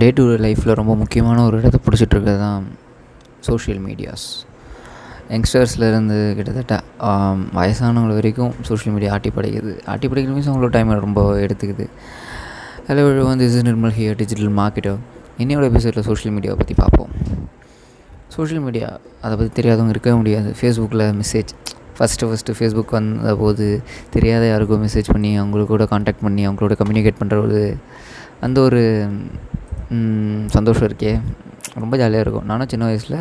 Day to day லைஃப்பில் ரொம்ப முக்கியமான ஒரு இடத்த பிடிச்சிட்ருக்கிறது தான் சோஷியல் மீடியாஸ் யங்ஸ்டர்ஸ்லேருந்து கிட்டத்தட்ட வயசானவங்க வரைக்கும் சோஷியல் மீடியா ஆட்டி படைக்குது. ஆட்டி படைக்கிற மீன்ஸ் அவங்களோட டைம் ரொம்ப எடுத்துக்குது. ஹலோ வந்து இஸ் நிர்மல் ஹியர் டிஜிட்டல் மார்க்கெட்டோ என்னையோட எபிசோடில் சோஷியல் மீடியாவை பற்றி பார்ப்போம். சோஷியல் மீடியா அதை பற்றி தெரியாதவங்க இருக்கவே முடியாது. ஃபேஸ்புக்கில் மெசேஜ் ஃபஸ்ட்டு ஃபஸ்ட்டு ஃபேஸ்புக் வந்த போது தெரியாத யாருக்கும் மெசேஜ் பண்ணி அவங்களுக்கு கூட காண்டாக்ட் பண்ணி அவங்களோட கம்யூனிகேட் பண்ணுற ஒரு அந்த ஒரு சந்தோஷம் இருக்கே. ரொம்ப ஜாலியாக இருக்கும். நானும் சின்ன வயசில்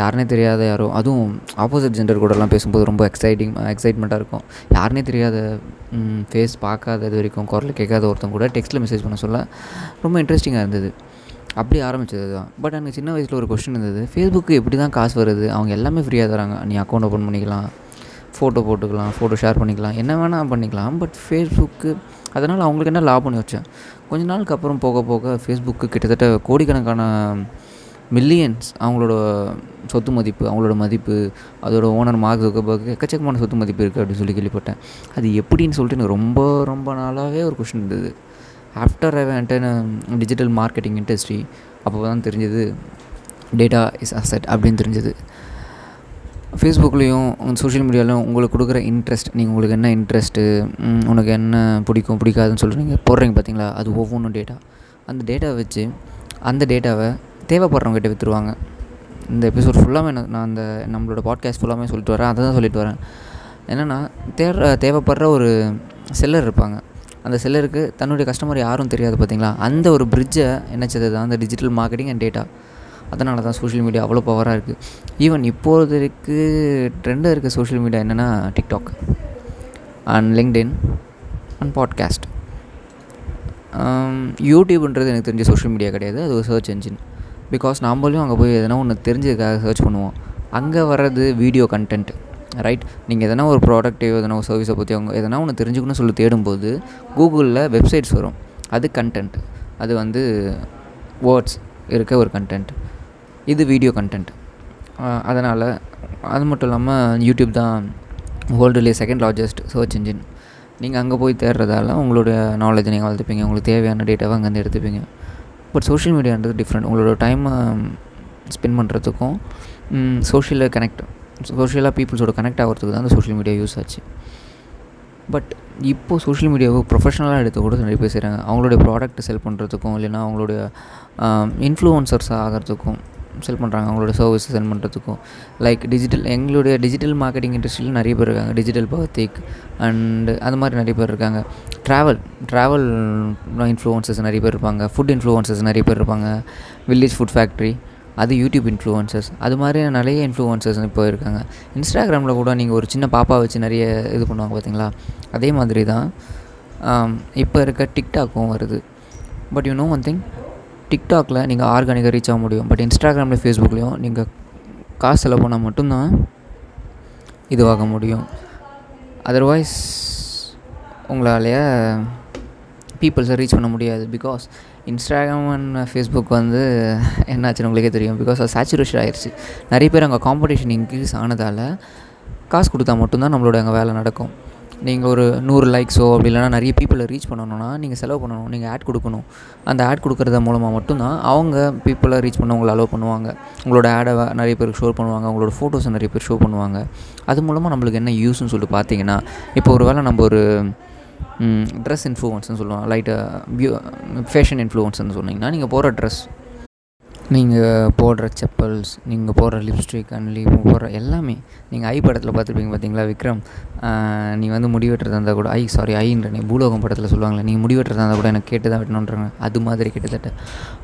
யாருனே தெரியாத யாரோ அதுவும் ஆப்போசிட் ஜெண்டர் கூடலாம் பேசும்போது ரொம்ப எக்ஸைட்டிங் எக்ஸைட்மெண்ட்டாக இருக்கும். யாருனே தெரியாத ஃபேஸ் பார்க்காத இது வரைக்கும் குரல் கேட்காத ஒருத்தன் கூட டெக்ஸ்ட்டில் மெசேஜ் பண்ண சொல்ல ரொம்ப இன்ட்ரெஸ்டிங்காக இருந்தது. அப்படி ஆரம்பிச்சது தான் பட் எனக்கு சின்ன வயசில் ஒரு கொஸ்டின் இருந்தது. ஃபேஸ்புக்கு எப்படி தான் காசு வருது? அவங்க எல்லாமே ஃப்ரீயாக தராங்க நீ அக்கௌண்ட் ஓப்பன் பண்ணிக்கலாம் ஃபோட்டோ போட்டுக்கலாம் ஃபோட்டோ ஷேர் பண்ணிக்கலாம் என்ன வேணால் பண்ணிக்கலாம். பட் ஃபேஸ்புக்கு அதனால் அவங்களுக்கு என்ன லாபம்னு யோசிச்சேன். கொஞ்ச நாளுக்கு அப்புறம் போக போக ஃபேஸ்புக்கு கிட்டத்தட்ட கோடிக்கணக்கான மில்லியன்ஸ் அவங்களோட சொத்து மதிப்பு அவங்களோட மதிப்பு அதோட ஓனர் மார்க் zuckerberg எக்கச்சக்கமான சொத்து மதிப்பு இருக்குது அப்படின்னு சொல்லி கேள்விப்பட்டேன். அது எப்படின்னு சொல்லிட்டு எனக்கு ரொம்ப ரொம்ப நாளாகவே ஒரு கொஷின் இருந்தது. After I enter digital marketing industry அப்போ தான் தெரிஞ்சது டேட்டா இஸ் அசட் அப்படின்னு தெரிஞ்சது. ஃபேஸ்புக்லேயும் சோஷியல் மீடியாலையும் உங்களுக்கு கொடுக்குற இன்ட்ரெஸ்ட் நீங்கள் உங்களுக்கு என்ன இன்ட்ரெஸ்ட்டு உனக்கு என்ன பிடிக்கும் பிடிக்காதுன்னு சொல்கிறீங்க நீங்கள் போடுறீங்க பார்த்தீங்களா அது ஒவ்வொன்றும் டேட்டா அந்த டேட்டாவை வச்சு அந்த டேட்டாவை தேவைப்படுறவங்ககிட்ட விற்றுருவாங்க இந்த எபிசோட் ஃபுல்லாமே நான் நான் அந்த நம்மளோட பாட்காஸ்ட் ஃபுல்லாமே சொல்லிட்டு வரேன். அதை தான் சொல்லிட்டு வரேன். என்னென்னா தேடுற தேவைப்படுற ஒரு செல்லர் இருப்பாங்க. அந்த செல்லருக்கு தன்னுடைய கஸ்டமர் யாரும் தெரியாது பார்த்தீங்களா அந்த ஒரு பிரிட்ஜை என்னச்சது தான் அந்த டிஜிட்டல் மார்க்கெட்டிங் அண்ட் டேட்டா அதனால தான் சோஷியல் மீடியா அவ்வளோ பவராக இருக்குது ஈவன் இப்போதைக்கு ட்ரெண்டாக இருக்க சோஷியல் மீடியா என்னென்னா TikTok and LinkedIn and podcast யூடியூப்ன்றது எனக்கு தெரிஞ்ச சோஷியல் மீடியா கிடையாது. அது ஒரு சர்ச் என்ஜின் பிகாஸ் நாம்பளையும் அங்கே போய் எதனா ஒன்று தெரிஞ்சதுக்காக சர்ச் பண்ணுவோம். அங்கே வர்றது வீடியோ கண்டென்ட் ரைட் நீங்கள் எதனா ஒரு ப்ராடக்ட்டையோ எதனா ஒரு சர்வீஸை பற்றி அவங்க எதனா ஒன்று தெரிஞ்சுக்கணும்னு சொல்லி தேடும்போது கூகுளில் வெப்சைட்ஸ் வரும். அது கண்டென்ட் அது வந்து வேர்ட்ஸ் இருக்க ஒரு கண்டென்ட் இது வீடியோ கண்டென்ட் அதனால் அது மட்டும் இல்லாமல் யூடியூப் தான் வேர்ல்டுலேயே செகண்ட் லார்ஜஸ்ட் சர்ச் இன்ஜின் நீங்கள் அங்கே போய் தேடுறதால உங்களுடைய நாலேஜ் நீங்கள் வளர்த்துப்பீங்க. உங்களுக்கு தேவையான டேட்டாவை அங்கேருந்து எடுத்துப்பீங்க. பட் சோஷியல் மீடியான்றது டிஃப்ரெண்ட் உங்களோட டைமை ஸ்பெண்ட் பண்ணுறதுக்கும் சோஷியலாக கனெக்ட் சோஷியலாக பீப்புள்ஸோட கனெக்ட் ஆகிறதுக்கு தான் அந்த சோஷியல் மீடியா யூஸ் ஆச்சு. பட் இப்போது சோஷியல் மீடியாவை ப்ரொஃபஷனலாக எடுத்து கூட நிறைய பேர் செய்கிறாங்க அவங்களுடைய ப்ராடக்ட் செல் பண்ணுறதுக்கும் இல்லைன்னா அவங்களுடைய இன்ஃப்ளூயன்சர்ஸ் ஆகிறதுக்கும் செல் பண்ணுறாங்க அவங்களோட சர்வீஸ் செல் பண்ணுறதுக்கும் லைக் டிஜிட்டல் எங்களுடைய டிஜிட்டல் மார்க்கெட்டிங் இண்டஸ்ட்ரியில் நிறைய பேர் இருக்காங்க. டிஜிட்டல் பர்த்திக் அண்டு அந்த மாதிரி நிறைய பேர் இருக்காங்க. ட்ராவல் ட்ராவல் இன்ஃப்ளூயன்சஸ் நிறைய பேர் இருப்பாங்க. ஃபுட் இன்ஃப்ளூயன்சஸ் நிறைய பேர் இருப்பாங்க. வில்லேஜ் ஃபுட் ஃபேக்ட்ரி அது யூடியூப் இன்ஃப்ளூயன்சஸ் அது மாதிரி நிறைய இன்ஃப்ளூயன்சஸ் இப்போ இருக்காங்க. இன்ஸ்டாகிராமில் கூட நீங்கள் ஒரு சின்ன பாப்பா வச்சு நிறைய இது பண்ணுவாங்க பார்த்தீங்களா அதே மாதிரி தான் இப்போ இருக்க டிக்டாக்கும் வருது. But you know one thing டிக்டாக்ல நீங்கள் ஆர்கானிக்காக ரீச் ஆக முடியும். பட் இன்ஸ்டாகிராமில் ஃபேஸ்புக்லேயும் நீங்கள் காசு செலவு பண்ணால் மட்டும்தான் இதுவாக முடியும். அதர்வைஸ் உங்களாலேயே பீப்புள்ஸை ரீச் பண்ண முடியாது. பிகாஸ் இன்ஸ்டாகிராம் அண்ட் ஃபேஸ்புக் வந்து என்னாச்சுன்னு உங்களுக்கே தெரியும். பிகாஸ் அது சேச்சுரேஷன் ஆயிடுச்சு நிறைய பேர் அங்கே காம்படிஷன் இன்க்ரீஸ் ஆனதால் காசு கொடுத்தா மட்டும்தான் நம்மளோட அங்கே வேலை நடக்கும். நீங்கள் ஒரு நூறு லைக்ஸோ அப்படி இல்லைனா நிறைய பீப்புளை ரீச் பண்ணணும்னா நீங்கள் செலவு பண்ணணும் நீங்கள் ஆட் கொடுக்கணும். அந்த ஆட் கொடுக்குறது மூலமாக மட்டும்தான் அவங்க பீப்புளை ரீச் பண்ண உங்களை அலோவ் பண்ணுவாங்க. உங்களோட ஆடை நிறைய பேருக்கு ஷோ பண்ணுவாங்க உங்களோட ஃபோட்டோஸை நிறைய பேர் ஷோ பண்ணுவாங்க. அது மூலமாக நம்மளுக்கு என்ன யூஸ்னு சொல்லிட்டு பார்த்தீங்கன்னா இப்போ ஒரு வேளை நம்ம ஒரு ட்ரெஸ் இன்ஃப்ளூயன்ஸ்னு சொல்லுவோம் லைட்டாக பியூ ஃபேஷன் இன்ஃப்ளூயன்ஸ்னு சொன்னிங்கன்னா நீங்கள் போகிற ட்ரெஸ் நீங்கள் போடுற செப்பல்ஸ் நீங்கள் போடுற லிப்ஸ்டிக் அண்ட் போடுற எல்லாமே நீங்கள் ஐ படத்தில் பார்த்துருப்பீங்க பார்த்தீங்களா விக்ரம்? நீ வந்து முடி வெட்டுறதா இருந்தால் கூட ஐ சாரி ஐன்ற நீ பூலோகம் படத்தில் சொல்லுவாங்களே நீங்கள் முடி வெட்டுறதா இருந்தால் கூட எனக்கு கேட்டு தான் வெட்டணுன்றாங்க. அது மாதிரி கிட்டத்தட்ட.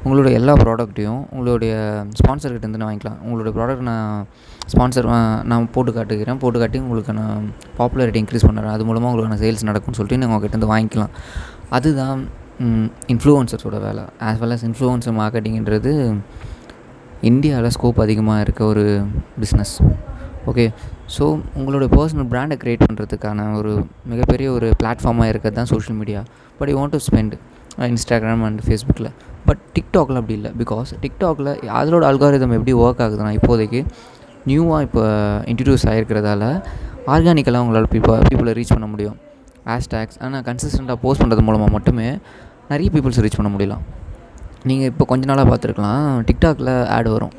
உங்களுடைய எல்லா ப்ராடக்ட்டையும் உங்களுடைய ஸ்பான்சர் கிட்டேருந்து நான் வாங்கிக்கலாம். உங்களுடைய ப்ராடக்ட் நான் ஸ்பான்சர் நான் போட்டு காட்டுக்கிறேன் போட்டு காட்டி உங்களுக்கு நான் பாப்புலாரிட்டி இன்க்ரீஸ் பண்ணுறேன். அது மூலமாக உங்களுக்கு நான் சேல்ஸ் நடக்கும்னு சொல்லிட்டு நீங்கள் உங்ககிட்ட வாங்கிக்கலாம். அதுதான் இன்ஃப்ளூயன்சர்ஸோட வேலை. ஆஸ் வெல் அஸ் இன்ஃப்ளூயன்சர் மார்க்கெட்டிங்கிறது இந்தியாவில் ஸ்கோப் அதிகமாக இருக்க ஒரு பிஸ்னஸ் ஓகே ஸோ உங்களோட பர்சனல் ப்ராண்டை க்ரியேட் பண்ணுறதுக்கான ஒரு மிகப்பெரிய ஒரு பிளாட்ஃபார்மாக இருக்கிறது தான் social media but you want to spend Instagram and ஃபேஸ்புக்கில் பட் டிக்டாக்ல அப்படி இல்லை. பிகாஸ் டிக்டாக்ல அதோட அல்காரிதம் எப்படி ஒர்க் ஆகுதுன்னா இப்போதைக்கு நியூவாக இப்போ இன்ட்ரடியூஸ் ஆகிருக்கிறதால ஆர்கானிக்கலாக உங்களால் பீப்பா பீப்புளை ரீச் பண்ண முடியும். ஹேஷ்டேக்ஸ் ஆனால் கன்சிஸ்டண்ட்டாக போஸ்ட் பண்ணுறது மூலமாக மட்டுமே நிறைய பீப்புள்ஸ் ரீச் பண்ண முடியலாம் நீங்கள் இப்போ கொஞ்ச நாளாக பார்த்துருக்கலாம் டிக்டாக்ல ஆட் வரும்.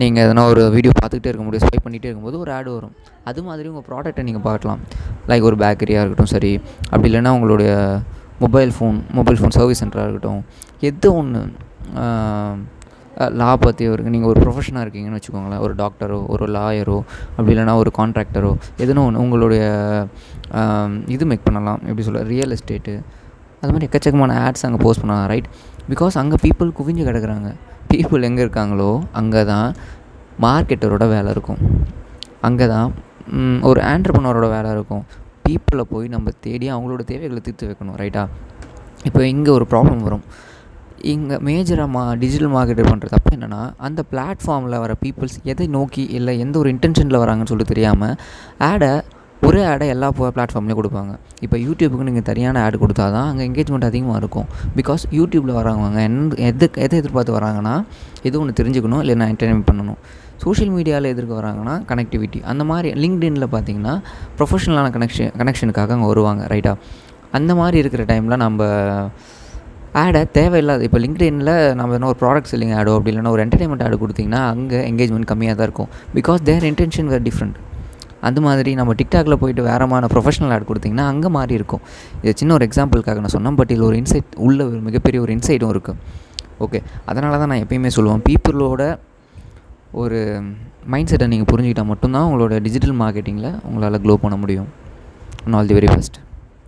நீங்கள் எதனா ஒரு வீடியோ பார்த்துக்கிட்டே இருக்க முடியும் ஸ்வைப் பண்ணிகிட்டே இருக்கும்போது ஒரு ஆடு வரும். அது மாதிரி உங்கள் ப்ராடக்ட்டை நீங்கள் பார்க்கலாம். லைக் ஒரு பேக்கரியாக இருக்கட்டும் சரி. அப்படி இல்லைன்னா உங்களுடைய mobile phone mobile phone service சென்டராக இருக்கட்டும். எது ஒன்று லா பற்றி இருக்குது நீங்கள் ஒரு ப்ரொஃபஷனாக இருக்கீங்கன்னு வச்சுக்கோங்களேன். ஒரு டாக்டரோ ஒரு லாயரோ அப்படி இல்லைனா ஒரு கான்ட்ராக்டரோ எதுனா ஒன்று உங்களுடைய இது மேக் பண்ணலாம். எப்படி சொல்ல ரியல் எஸ்டேட்டு அது மாதிரி எக்கச்சக்கமான ஆட்ஸ் அங்கே போஸ்ட் பண்ணலாம் ரைட் பிகாஸ் அங்கே பீப்புள் குவிஞ்சு கிடக்குறாங்க. பீப்புள் எங்கே இருக்காங்களோ அங்கே தான் மார்க்கெட்டரோட வேலை இருக்கும். அங்கே தான் ஒரு ஆண்டர்பனரோட வேலை இருக்கும். பீப்புளை போய் நம்ம தேடி அவங்களோட தேவைகளை தீர்த்து வைக்கணும் ரைட்டா இப்போ இங்கே ஒரு ப்ராப்ளம் வரும். இங்கே மேஜராக மா டிஜிட்டல் மார்க்கெட்டர் பண்ணுற தப்பு என்னென்னா அந்த பிளாட்ஃபார்மில் வர பீப்புள்ஸ் எதை நோக்கி இல்லை எந்த ஒரு இன்டென்ஷனில் வராங்கன்னு சொல்லிட்டு தெரியாமல் ஆடை ஒரே ஆடை எல்லா பிளாட்ஃபார்ம்லேயும் கொடுப்பாங்க. இப்போ யூடியூபுக்கு நீங்கள் சரியான ஆட் கொடுத்தா தான் அங்கே எங்கேஜ்மெண்ட் அதிகமாக இருக்கும். பிகாஸ் யூடியூப்பில் வராங்க எந்த எது எதை எதிர்பார்த்து வராங்கன்னா எது ஒன்று தெரிஞ்சுக்கணும் இல்லை நான் என்டர்டைன்மெண்ட் பண்ணணும். சோஷியல் மீடியாவில் எதிர்க்க வராங்கன்னா கனெக்டிவிட்டி அந்த மாதிரி லிங்க்டின்ல பார்த்தீங்கன்னா ப்ரொஃபஷனலான கனெக்ஷன் கனெக்ஷனுக்காக அங்கே வருவாங்க ரைட்டாக அந்த மாதிரி இருக்கிற டைமில் நம்ம ஆடை தேவையில்லாத இப்போ லிங்க்டின்ல நம்ம என்ன ஒரு ப்ராடக்ட் செல்லிங் ஆடோ அப்படி இல்லைன்னா ஒரு என்டர்டைன்மெண்ட் ஆடு கொடுத்தீங்கன்னா அங்கே எங்கேஜ்மெண்ட் கம்மியாக தான் இருக்கும். Because their intention were different அந்த மாதிரி நம்ம டிக்டாக்ல போயிட்டு வேறமான ப்ரொஃபஷனல் ஆட் கொடுத்தீங்கன்னா அங்கே மாறி இருக்கும். இது சின்ன ஒரு எக்ஸாம்பிளுக்காக நான் சொன்னேன் பட் இதில் ஒரு இன்சைட் உள்ள ஒரு மிகப்பெரிய ஒரு இன்சைட்டும் இருக்குது ஓகே அதனால தான் நான் எப்பயுமே சொல்லுவேன் பீப்புளோட ஒரு மைண்ட் செட்டை நீங்கள் புரிஞ்சுக்கிட்டால் மட்டும்தான் உங்களோட டிஜிட்டல் மார்க்கெட்டிங்கில் உங்களால் க்ளோ பண்ண முடியும். All the very best